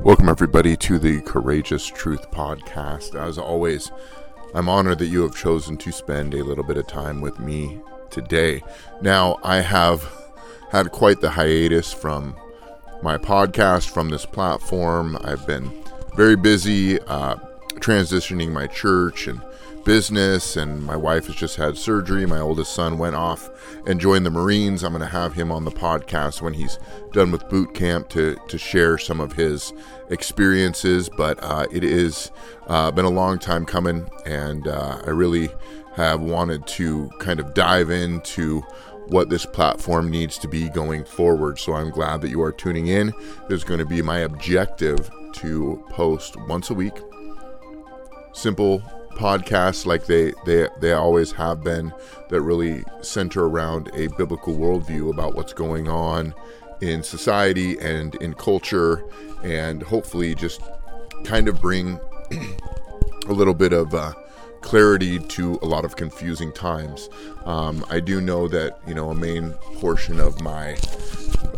Welcome, everybody, to the Courageous Truth Podcast. As always, I'm honored that you have chosen to spend a little bit of time with me today. Now, I have had quite the hiatus from my podcast, from this platform. I've been very busy uh, transitioning my church and business, and my wife has just had surgery. My oldest son went off and joined the Marines. I'm going to have him on the podcast when he's done with boot camp to to share some of his experiences. But uh, it has uh, been a long time coming, and uh, I really have wanted to kind of dive into what this platform needs to be going forward. So I'm glad that you are tuning in. There's going to be my objective to post once a week. Simple podcasts like they, they they always have been that really center around a biblical worldview about what's going on in society and in culture and hopefully just kind of bring a little bit of uh, clarity to a lot of confusing times. Um, I do know that you know a main portion of my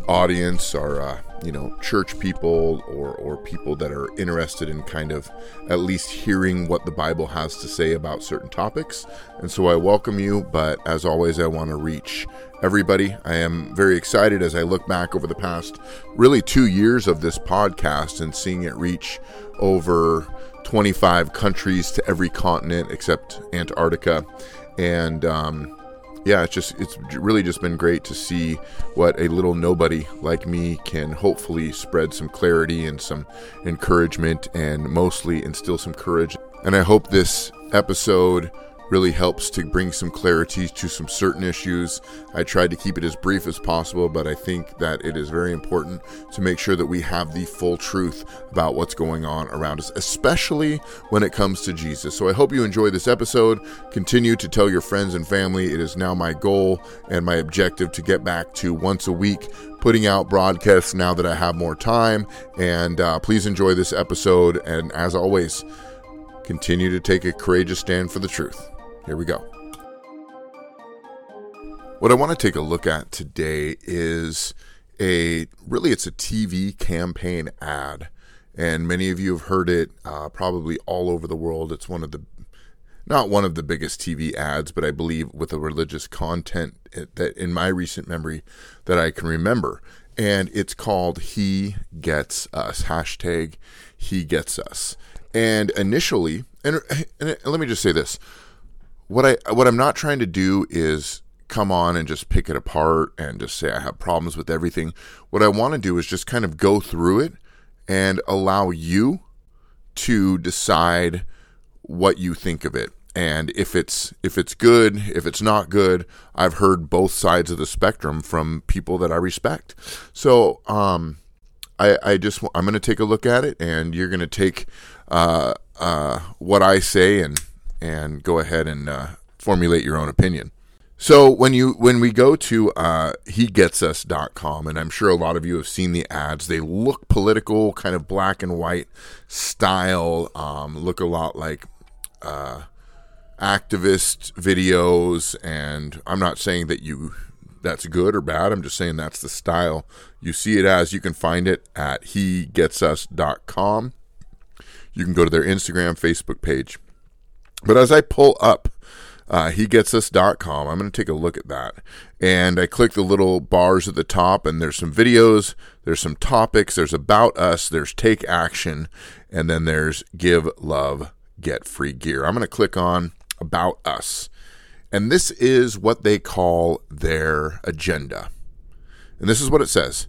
audience are uh, you know church people or or people that are interested in kind of at least hearing what the Bible has to say about certain topics. And so I welcome you, but as always I want to reach everybody. I am very excited as I look back over the past really 2 years of this podcast and seeing it reach over 25 countries to every continent except Antarctica and um, yeah, it's just it's really just been great to see what a little nobody like me can hopefully spread some clarity and some encouragement and mostly instill some courage. And I hope this episode really helps to bring some clarity to some certain issues. I tried to keep it as brief as possible, but I think that it is very important to make sure that we have the full truth about what's going on around us, especially when it comes to Jesus. So I hope you enjoy this episode. Continue to tell your friends and family. It is now my goal and my objective to get back to once a week putting out broadcasts now that I have more time. And uh, please enjoy this episode. And as always, continue to take a courageous stand for the truth. Here we go. What I want to take a look at today is a really it's a TV campaign ad, and many of you have heard it uh, probably all over the world. It's one of the not one of the biggest TV ads, but I believe with a religious content that in my recent memory that I can remember. And it's called He Gets Us. Hashtag He Gets Us. And initially, and, and let me just say this what I what I'm not trying to do is come on and just pick it apart and just say I have problems with everything. What I want to do is just kind of go through it and allow you to decide what you think of it and if it's if it's good if it's not good i've heard both sides of the spectrum from people that i respect so um i i just i'm going to take a look at it and you're going to take uh uh what i say and and go ahead and uh, formulate your own opinion. So when you when we go to uh, hegetsus.com, and I'm sure a lot of you have seen the ads, they look political, kind of black and white style, um, look a lot like uh, activist videos. And I'm not saying that you that's good or bad. I'm just saying that's the style you see it as. You can find it at hegetsus.com. You can go to their Instagram, Facebook page. But as I pull up uh, hegetsus.com, I'm going to take a look at that. And I click the little bars at the top, and there's some videos, there's some topics, there's about us, there's take action, and then there's give love, get free gear. I'm going to click on about us. And this is what they call their agenda. And this is what it says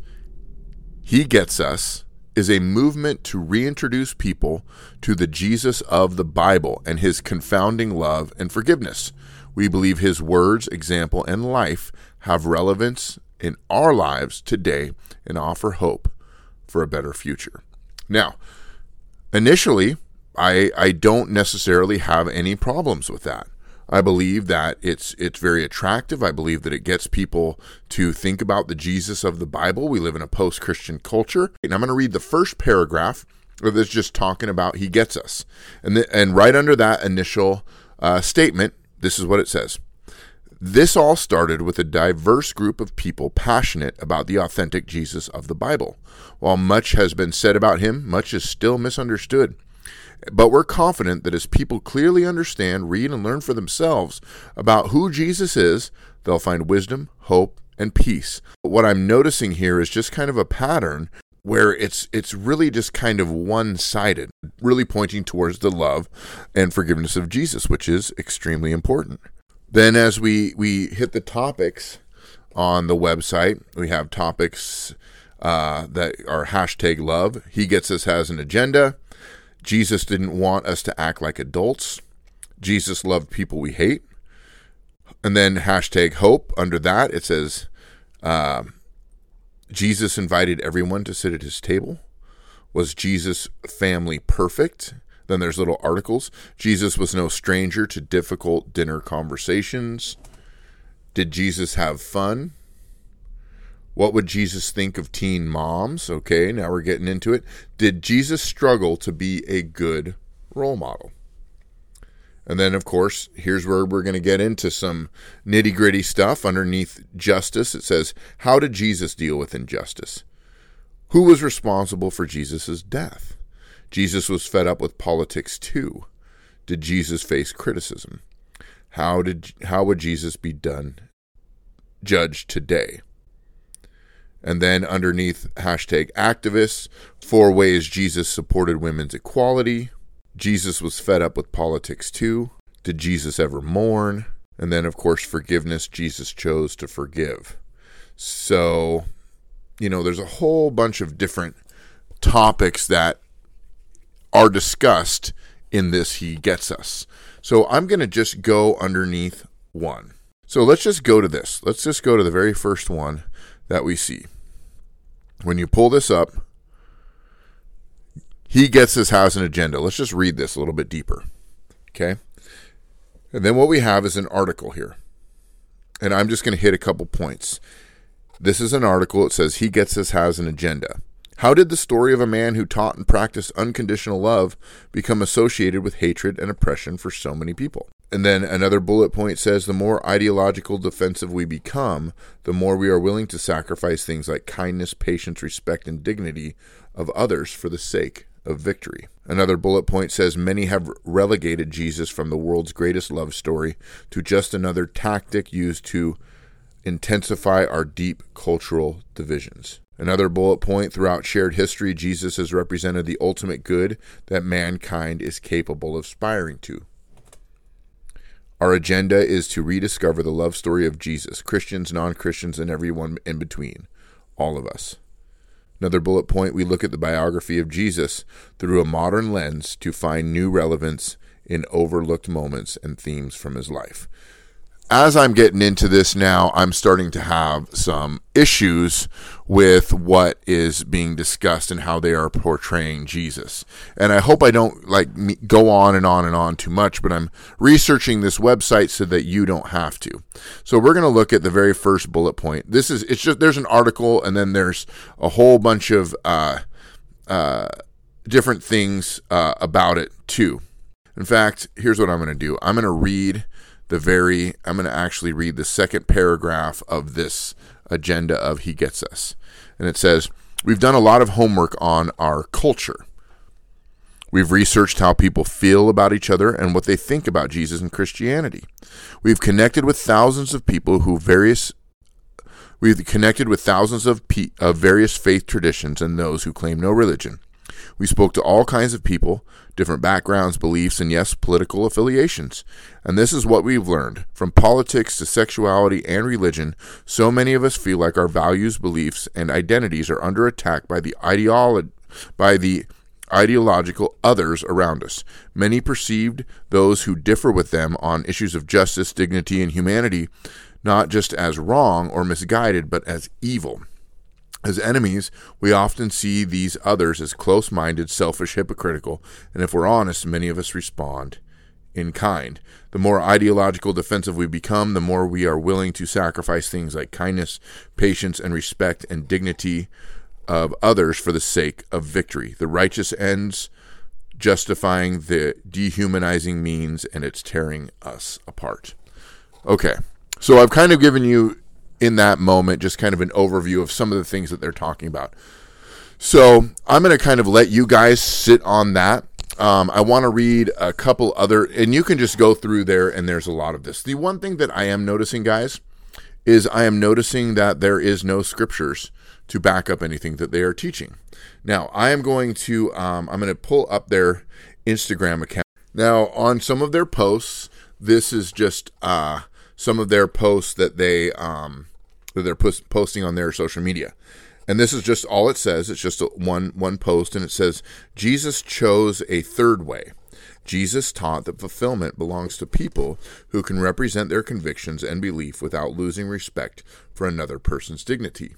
He gets us is a movement to reintroduce people to the Jesus of the Bible and his confounding love and forgiveness. We believe his words, example, and life have relevance in our lives today and offer hope for a better future. Now, initially, I, I don't necessarily have any problems with that. I believe that it's it's very attractive. I believe that it gets people to think about the Jesus of the Bible. We live in a post-Christian culture. And I'm going to read the first paragraph that's just talking about he gets us. And the, and right under that initial uh, statement, this is what it says. This all started with a diverse group of people passionate about the authentic Jesus of the Bible. While much has been said about him, much is still misunderstood. But we're confident that as people clearly understand, read, and learn for themselves about who Jesus is, they'll find wisdom, hope, and peace. What I'm noticing here is just kind of a pattern where it's it's really just kind of one-sided, really pointing towards the love and forgiveness of Jesus, which is extremely important. Then as we we hit the topics on the website, we have topics uh, that are hashtag love. He gets us has an agenda. Jesus didn't want us to act like adults. Jesus loved people we hate. And then hashtag hope. Under that, it says uh, Jesus invited everyone to sit at his table. Was Jesus' family perfect? Then there's little articles. Jesus was no stranger to difficult dinner conversations. Did Jesus have fun? What would Jesus think of teen moms? Okay, now we're getting into it. Did Jesus struggle to be a good role model? And then, of course, here's where we're going to get into some nitty gritty stuff. Underneath justice, it says, How did Jesus deal with injustice? Who was responsible for Jesus' death? Jesus was fed up with politics too. Did Jesus face criticism? How did how would Jesus be done judged today? And then underneath hashtag activists, four ways Jesus supported women's equality. Jesus was fed up with politics too. Did Jesus ever mourn? And then, of course, forgiveness. Jesus chose to forgive. So, you know, there's a whole bunch of different topics that are discussed in this He Gets Us. So I'm going to just go underneath one. So let's just go to this. Let's just go to the very first one that we see. When you pull this up, he gets this house an agenda. Let's just read this a little bit deeper. Okay. And then what we have is an article here. And I'm just going to hit a couple points. This is an article. It says he gets this has an agenda. How did the story of a man who taught and practiced unconditional love become associated with hatred and oppression for so many people? And then another bullet point says the more ideological defensive we become, the more we are willing to sacrifice things like kindness, patience, respect, and dignity of others for the sake of victory. Another bullet point says many have relegated Jesus from the world's greatest love story to just another tactic used to intensify our deep cultural divisions. Another bullet point throughout shared history, Jesus has represented the ultimate good that mankind is capable of aspiring to. Our agenda is to rediscover the love story of Jesus, Christians, non Christians, and everyone in between, all of us. Another bullet point we look at the biography of Jesus through a modern lens to find new relevance in overlooked moments and themes from his life as I'm getting into this now, I'm starting to have some issues with what is being discussed and how they are portraying Jesus. And I hope I don't like go on and on and on too much, but I'm researching this website so that you don't have to. So we're going to look at the very first bullet point. This is it's just there's an article and then there's a whole bunch of uh, uh, different things uh, about it too. In fact, here's what I'm going to do. I'm going to read the very, I'm going to actually read the second paragraph of this agenda of He Gets Us. And it says, We've done a lot of homework on our culture. We've researched how people feel about each other and what they think about Jesus and Christianity. We've connected with thousands of people who various We've connected with thousands of, pe- of various faith traditions and those who claim no religion. We spoke to all kinds of people, different backgrounds, beliefs, and yes, political affiliations. And this is what we've learned. From politics to sexuality and religion, so many of us feel like our values, beliefs, and identities are under attack by the ideolo- by the ideological others around us. Many perceived those who differ with them on issues of justice, dignity, and humanity not just as wrong or misguided, but as evil. As enemies, we often see these others as close minded, selfish, hypocritical, and if we're honest, many of us respond in kind. The more ideological defensive we become, the more we are willing to sacrifice things like kindness, patience, and respect and dignity of others for the sake of victory. The righteous ends justifying the dehumanizing means, and it's tearing us apart. Okay, So I've kind of given you in that moment just kind of an overview of some of the things that they're talking about. So I'm going to kind of let you guys sit on that. Um, I want to read a couple other, and you can just go through there, and there's a lot of this. The one thing that I am noticing, guys, is I am noticing that there is no scriptures to back up anything that they are teaching. Now, I am going to, um, I'm going to pull up their Instagram account. Now, on some of their posts, this is just uh, some of their posts that they um, that they're post- posting on their social media. And this is just all it says. It's just one one post, and it says Jesus chose a third way. Jesus taught that fulfillment belongs to people who can represent their convictions and belief without losing respect for another person's dignity.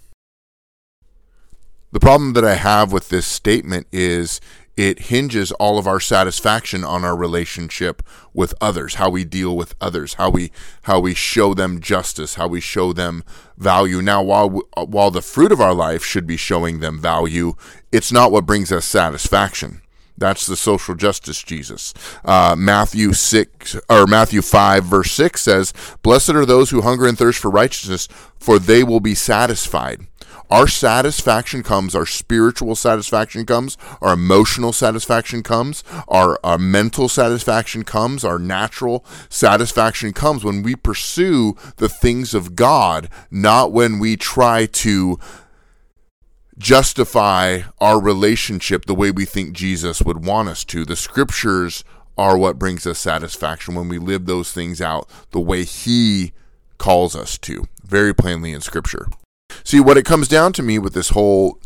The problem that I have with this statement is it hinges all of our satisfaction on our relationship with others how we deal with others how we how we show them justice how we show them value now while while the fruit of our life should be showing them value it's not what brings us satisfaction that's the social justice Jesus. Uh, Matthew six or Matthew five verse six says, "Blessed are those who hunger and thirst for righteousness, for they will be satisfied." Our satisfaction comes, our spiritual satisfaction comes, our emotional satisfaction comes, our, our mental satisfaction comes, our natural satisfaction comes when we pursue the things of God, not when we try to justify our relationship the way we think Jesus would want us to. The scriptures are what brings us satisfaction when we live those things out the way He calls us to, very plainly in scripture. See, what it comes down to me with this whole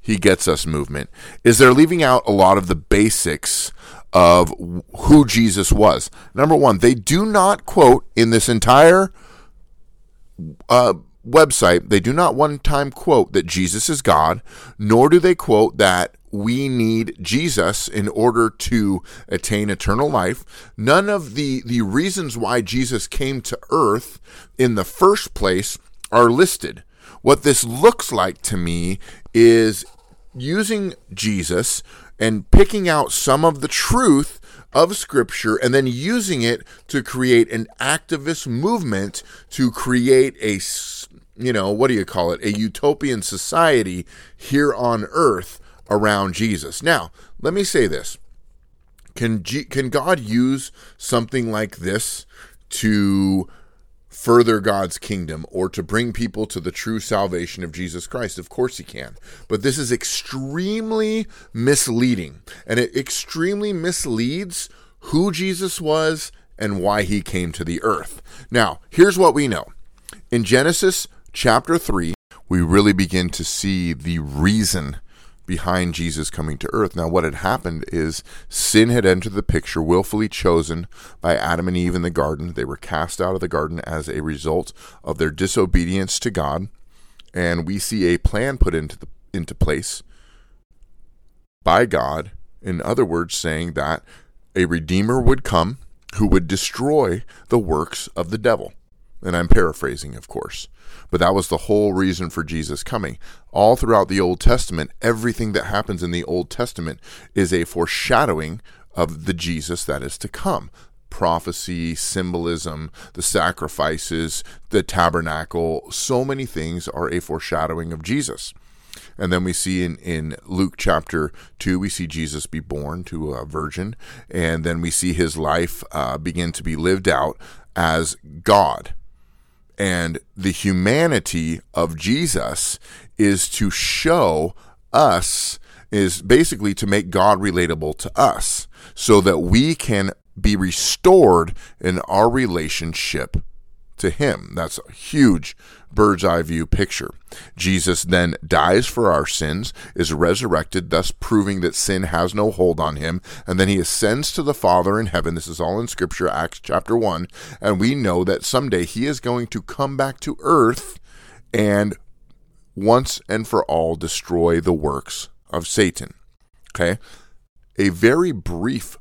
he gets us movement is they're leaving out a lot of the basics of who Jesus was. Number one, they do not quote in this entire uh, website, they do not one time quote that Jesus is God, nor do they quote that we need Jesus in order to attain eternal life. None of the, the reasons why Jesus came to earth in the first place are listed. What this looks like to me is using Jesus and picking out some of the truth of Scripture and then using it to create an activist movement to create a, you know, what do you call it? A utopian society here on earth around Jesus. Now, let me say this. Can, G- can God use something like this to further God's kingdom or to bring people to the true salvation of Jesus Christ. Of course, he can. But this is extremely misleading, and it extremely misleads who Jesus was and why he came to the earth. Now, here's what we know in Genesis chapter 3, we really begin to see the reason behind Jesus coming to earth. Now, what had happened is sin had entered the picture, willfully chosen by Adam and Eve in the garden. They were cast out of the garden as a result of their disobedience to God. And we see a plan put into, the, into place by God. In other words, saying that a Redeemer would come who would destroy the works of the devil. And I'm paraphrasing, of course. But that was the whole reason for Jesus coming. All throughout the Old Testament, everything that happens in the Old Testament is a foreshadowing of the Jesus that is to come. Prophecy, symbolism, the sacrifices, the tabernacle, so many things are a foreshadowing of Jesus. And then we see in, in Luke chapter 2, we see Jesus be born to a virgin. And then we see his life uh, begin to be lived out as God and the humanity of Jesus is to show us, is basically to make God relatable to us so that we can be restored in our relationship to Him. That's a huge bird's eye view picture. Jesus then dies for our sins, is resurrected, thus proving that sin has no hold on him, and then he ascends to the Father in heaven. This is all in Scripture, Acts chapter 1. And we know that someday he is going to come back to earth and once and for all destroy the works of Satan. Okay? A very brief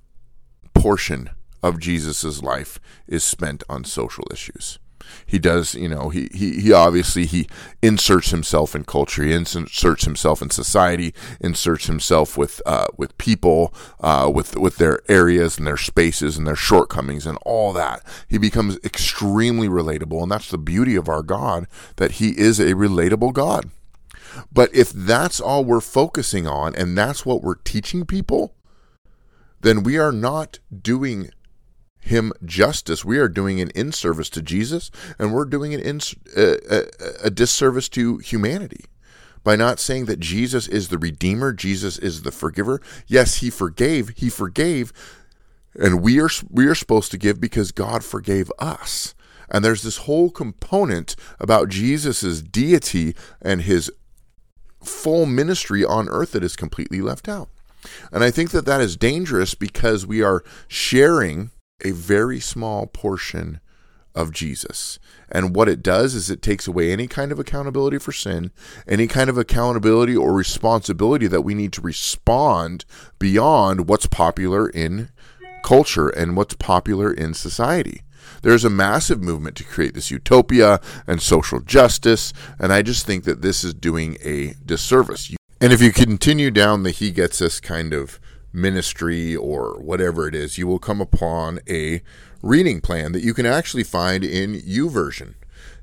portion of Jesus' life is spent on social issues. He does, you know, he, he, he obviously he inserts himself in culture, he inserts himself in society, inserts himself with uh, with people, uh, with with their areas and their spaces and their shortcomings and all that. He becomes extremely relatable, and that's the beauty of our God that He is a relatable God. But if that's all we're focusing on and that's what we're teaching people, then we are not doing him justice. We are doing an inservice to Jesus, and we're doing an in, uh, a, a disservice to humanity by not saying that Jesus is the Redeemer, Jesus is the forgiver. Yes, He forgave, He forgave, and we are we are supposed to give because God forgave us. And there's this whole component about Jesus' deity and His full ministry on earth that is completely left out. And I think that that is dangerous because we are sharing a very small portion of Jesus. And what it does is it takes away any kind of accountability for sin, any kind of accountability or responsibility that we need to respond beyond what's popular in culture and what's popular in society. There's a massive movement to create this utopia and social justice, and I just think that this is doing a disservice. And if you continue down the he gets us kind of ministry or whatever it is, you will come upon a reading plan that you can actually find in YouVersion.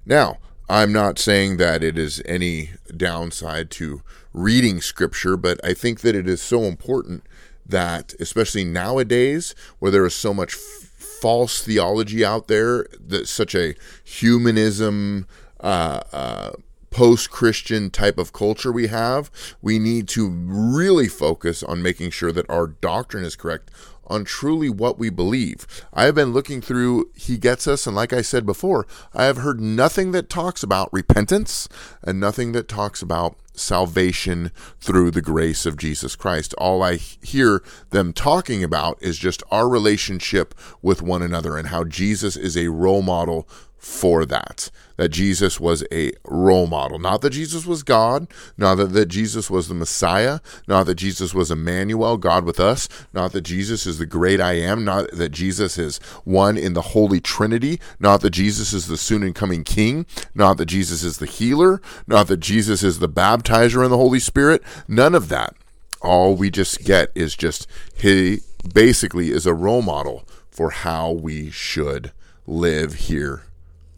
Now, I'm not saying that it is any downside to reading scripture, but I think that it is so important that, especially nowadays, where there is so much f- false theology out there, that such a humanism, uh, uh, post Christian type of culture we have, we need to really focus on making sure that our doctrine is correct on truly what we believe. I have been looking through He Gets Us, and like I said before, I have heard nothing that talks about repentance and nothing that talks about salvation through the grace of Jesus Christ. All I hear them talking about is just our relationship with one another and how Jesus is a role model for that. That Jesus was a role model. Not that Jesus was God, not that, that Jesus was the Messiah, not that Jesus was Emmanuel, God with us, not that Jesus is the great I am, not that Jesus is one in the Holy Trinity, not that Jesus is the soon and coming King, not that Jesus is the healer, not that Jesus is the baptizer in the Holy Spirit. None of that. All we just get is just he basically is a role model for how we should live here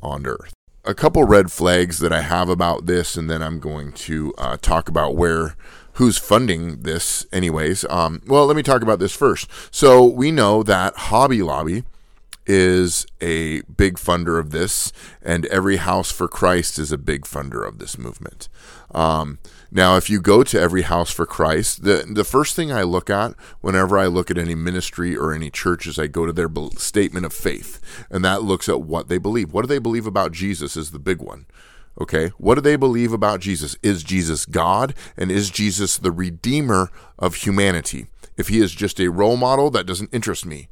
on earth. A couple red flags that I have about this, and then I'm going to uh, talk about where who's funding this, anyways. Um, well, let me talk about this first. So we know that Hobby Lobby is a big funder of this, and Every House for Christ is a big funder of this movement. Um, now, if you go to Every House for Christ, the the first thing I look at whenever I look at any ministry or any church is I go to their statement of faith, and that looks at what they believe. What do they believe about Jesus is the big one. Okay, what do they believe about Jesus? Is Jesus God, and is Jesus the Redeemer of humanity? If he is just a role model, that doesn't interest me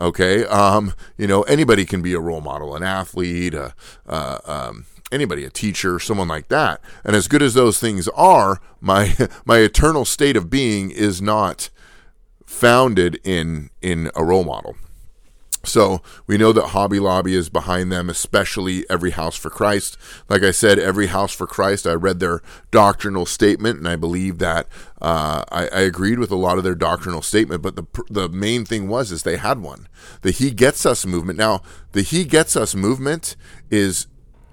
okay um, you know anybody can be a role model an athlete a, um, anybody, a teacher, someone like that. And as good as those things are, my my eternal state of being is not founded in in a role model. So we know that Hobby Lobby is behind them, especially Every House for Christ. Like I said, Every House for Christ, I read their doctrinal statement, and I believe that uh, I, I, agreed with a lot of their doctrinal statement. But the the main thing was is they had one, the He Gets Us movement. Now, the He Gets Us movement is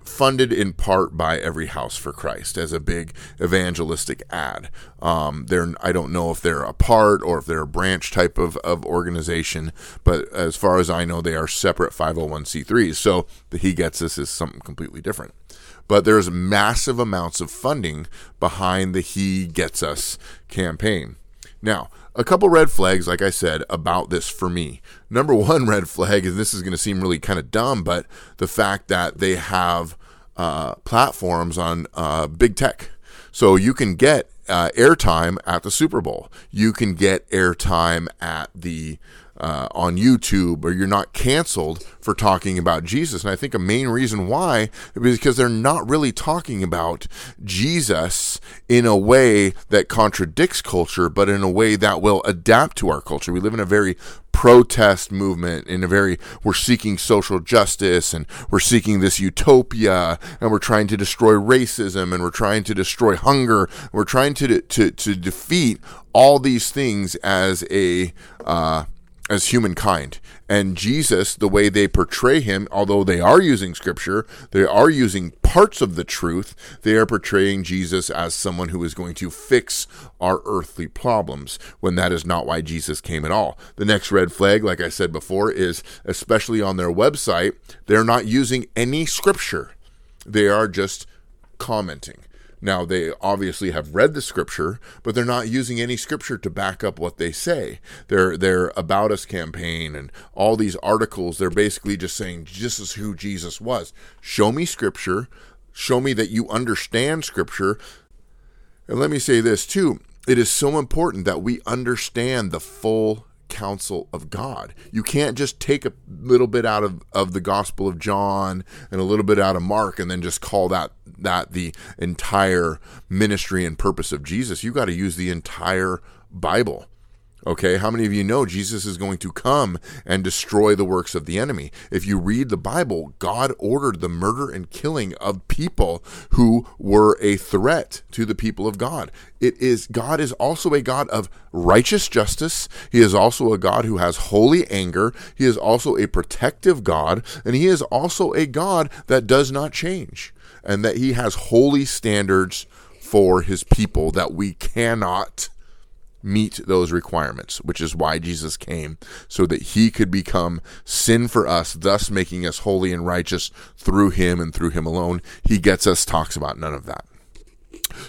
funded in part by Every House for Christ as a big evangelistic ad. Um, they're I don't know if they're a part or if they're a branch type of, of organization, but as far as I know, they are separate 501c3s. So the He Gets Us is something completely different. But there's massive amounts of funding behind the He Gets Us campaign. Now, a couple red flags, like I said, about this for me. Number one red flag, and this is going to seem really kind of dumb, but the fact that they have uh, platforms on uh, big tech. So you can get uh, airtime at the Super Bowl. You can get airtime at the uh, on YouTube or you're not canceled for talking about Jesus. And I think a main reason why is because they're not really talking about Jesus in a way that contradicts culture, but in a way that will adapt to our culture. We live in a very protest movement in a very we're seeking social justice and we're seeking this utopia and we're trying to destroy racism and we're trying to destroy hunger we're trying to to to defeat all these things as a uh, as humankind. And Jesus, the way they portray him, although they are using scripture, they are using parts of the truth, they are portraying Jesus as someone who is going to fix our earthly problems when that is not why Jesus came at all. The next red flag, like I said before, is especially on their website, they're not using any scripture. They are just commenting. Now, they obviously have read the scripture, but they're not using any scripture to back up what they say. Their their About Us campaign and all these articles, they're basically just saying, this is who Jesus was. Show me scripture. Show me that you understand scripture. And let me say this too it is so important that we understand the full counsel of God. You can't just take a little bit out of, of the Gospel of John and a little bit out of Mark and then just call that that the entire ministry and purpose of Jesus. You got to use the entire Bible. Okay, how many of you know Jesus is going to come and destroy the works of the enemy? If you read the Bible, God ordered the murder and killing of people who were a threat to the people of God. It is God is also a God of righteous justice. He is also a God who has holy anger. He is also a protective God, and he is also a God that does not change and that he has holy standards for his people that we cannot meet those requirements, which is why Jesus came, so that he could become sin for us, thus making us holy and righteous through him and through him alone. He gets us, talks about none of that.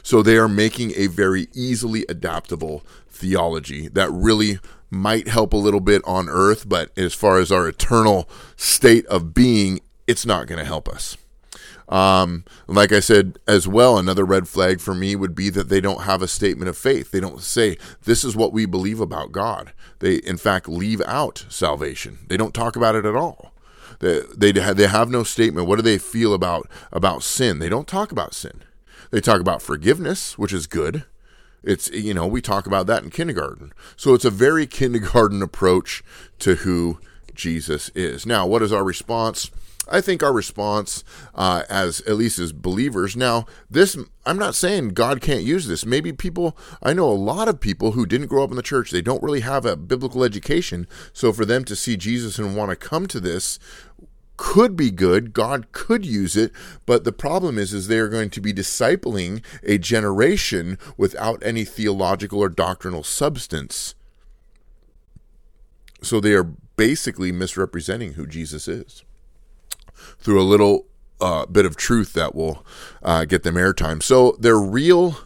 So they are making a very easily adaptable theology that really might help a little bit on earth, but as far as our eternal state of being, it's not going to help us. Um, like I said as well, another red flag for me would be that they don't have a statement of faith. They don't say, this is what we believe about God. They, in fact, leave out salvation. They don't talk about it at all. They, they, they have no statement. What do they feel about, about sin? They don't talk about sin. They talk about forgiveness, which is good. It's, you know, we talk about that in kindergarten. So it's a very kindergarten approach to who Jesus is. Now, what is our response? I think our response, uh, as at least as believers, now this I'm not saying God can't use this. Maybe people I know a lot of people who didn't grow up in the church. They don't really have a biblical education. So for them to see Jesus and want to come to this could be good god could use it but the problem is is they're going to be discipling a generation without any theological or doctrinal substance so they are basically misrepresenting who jesus is through a little uh, bit of truth that will uh, get them airtime. So their real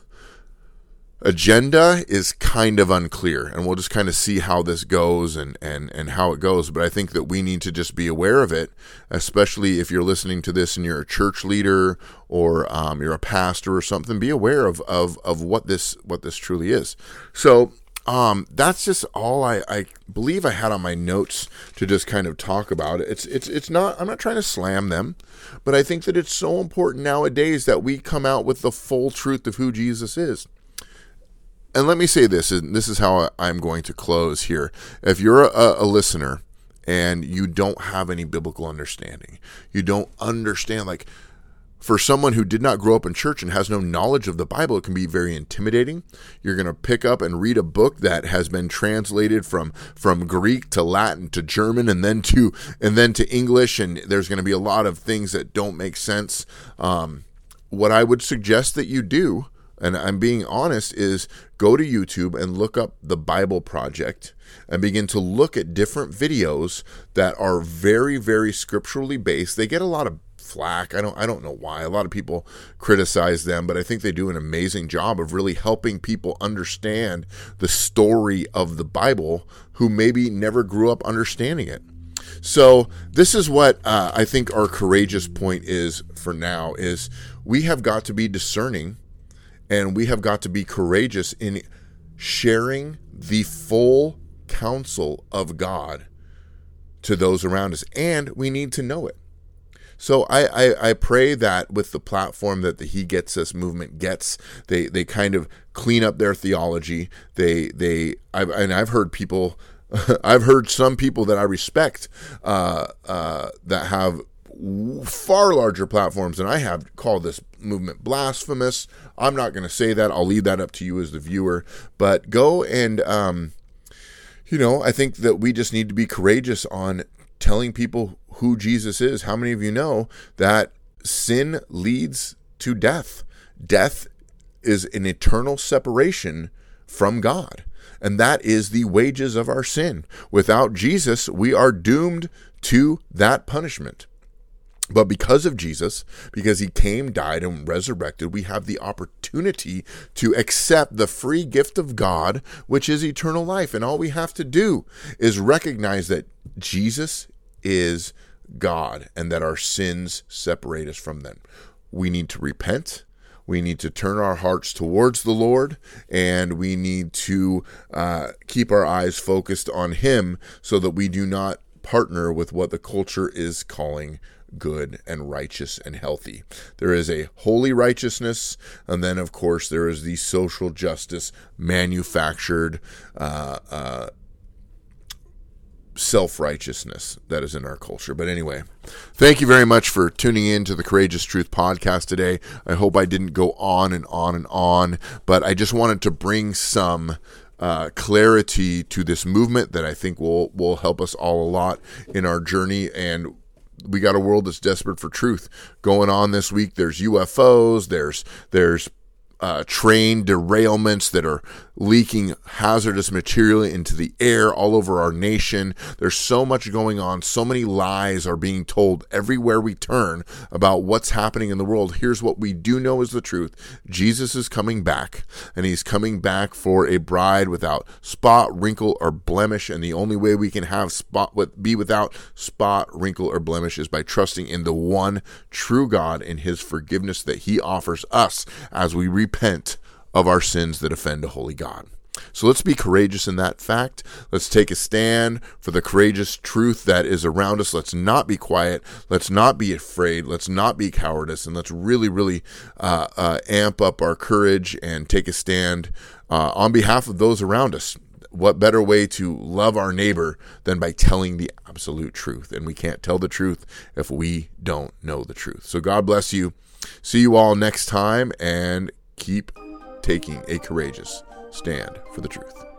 agenda is kind of unclear, and we'll just kind of see how this goes and, and, and how it goes. But I think that we need to just be aware of it, especially if you're listening to this and you're a church leader or um, you're a pastor or something. Be aware of, of, of what this what this truly is. So um, that's just all I, I believe I had on my notes to just kind of talk about it. It's it's it's not I'm not trying to slam them, but I think that it's so important nowadays that we come out with the full truth of who Jesus is. And let me say this, and this is how I'm going to close here. If you're a, a listener and you don't have any biblical understanding, you don't understand like for someone who did not grow up in church and has no knowledge of the Bible, it can be very intimidating. You're going to pick up and read a book that has been translated from from Greek to Latin to German and then to and then to English, and there's going to be a lot of things that don't make sense. Um, what I would suggest that you do, and I'm being honest, is go to YouTube and look up the Bible Project and begin to look at different videos that are very, very scripturally based. They get a lot of flack. I don't I don't know why. A lot of people criticize them, but I think they do an amazing job of really helping people understand the story of the Bible who maybe never grew up understanding it. So this is what uh, I think our courageous point is for now is we have got to be discerning and we have got to be courageous in sharing the full counsel of God to those around us, and we need to know it. So I, I, I, pray that with the platform that the He Gets Us movement gets, they they kind of clean up their theology. They they I've, and I've heard people, I've heard some people that I respect uh, uh, that have far larger platforms than I have call this movement blasphemous. I'm not going to say that. I'll leave that up to you as the viewer. But go and, um, you know, I think that we just need to be courageous on telling people who Jesus is. How many of you know that sin leads to death? Death is an eternal separation from God. And that is the wages of our sin. Without Jesus, we are doomed to that punishment. But because of Jesus, because he came, died, and resurrected, we have the opportunity to accept the free gift of God, which is eternal life. And all we have to do is recognize that Jesus is God and that our sins separate us from them. We need to repent. We need to turn our hearts towards the Lord and we need to uh, keep our eyes focused on Him so that we do not partner with what the culture is calling good and righteous and healthy. There is a holy righteousness, and then, of course, there is the social justice manufactured. Uh, uh, self righteousness that is in our culture. But anyway, thank you very much for tuning in to the Courageous Truth podcast today. I hope I didn't go on and on and on, but I just wanted to bring some. Uh, clarity to this movement that I think will will help us all a lot in our journey and we got a world that's desperate for truth going on this week. There's UFOs. There's there's uh, train derailments that are leaking hazardous material into the air all over our nation. There's so much going on. So many lies are being told everywhere we turn about what's happening in the world. Here's what we do know is the truth Jesus is coming back, and he's coming back for a bride without spot, wrinkle, or blemish. And the only way we can have spot be without spot, wrinkle, or blemish is by trusting in the one true God and his forgiveness that he offers us as we repent of our sins that offend a holy God. So let's be courageous in that fact. Let's take a stand for the courageous truth that is around us. Let's not be quiet. Let's not be afraid. Let's not be cowardice. And let's really, really uh, uh, amp up our courage and take a stand uh, on behalf of those around us. What better way to love our neighbor than by telling the absolute truth? And we can't tell the truth if we don't know the truth. So God bless you. See you all next time and keep taking a courageous stand for the truth.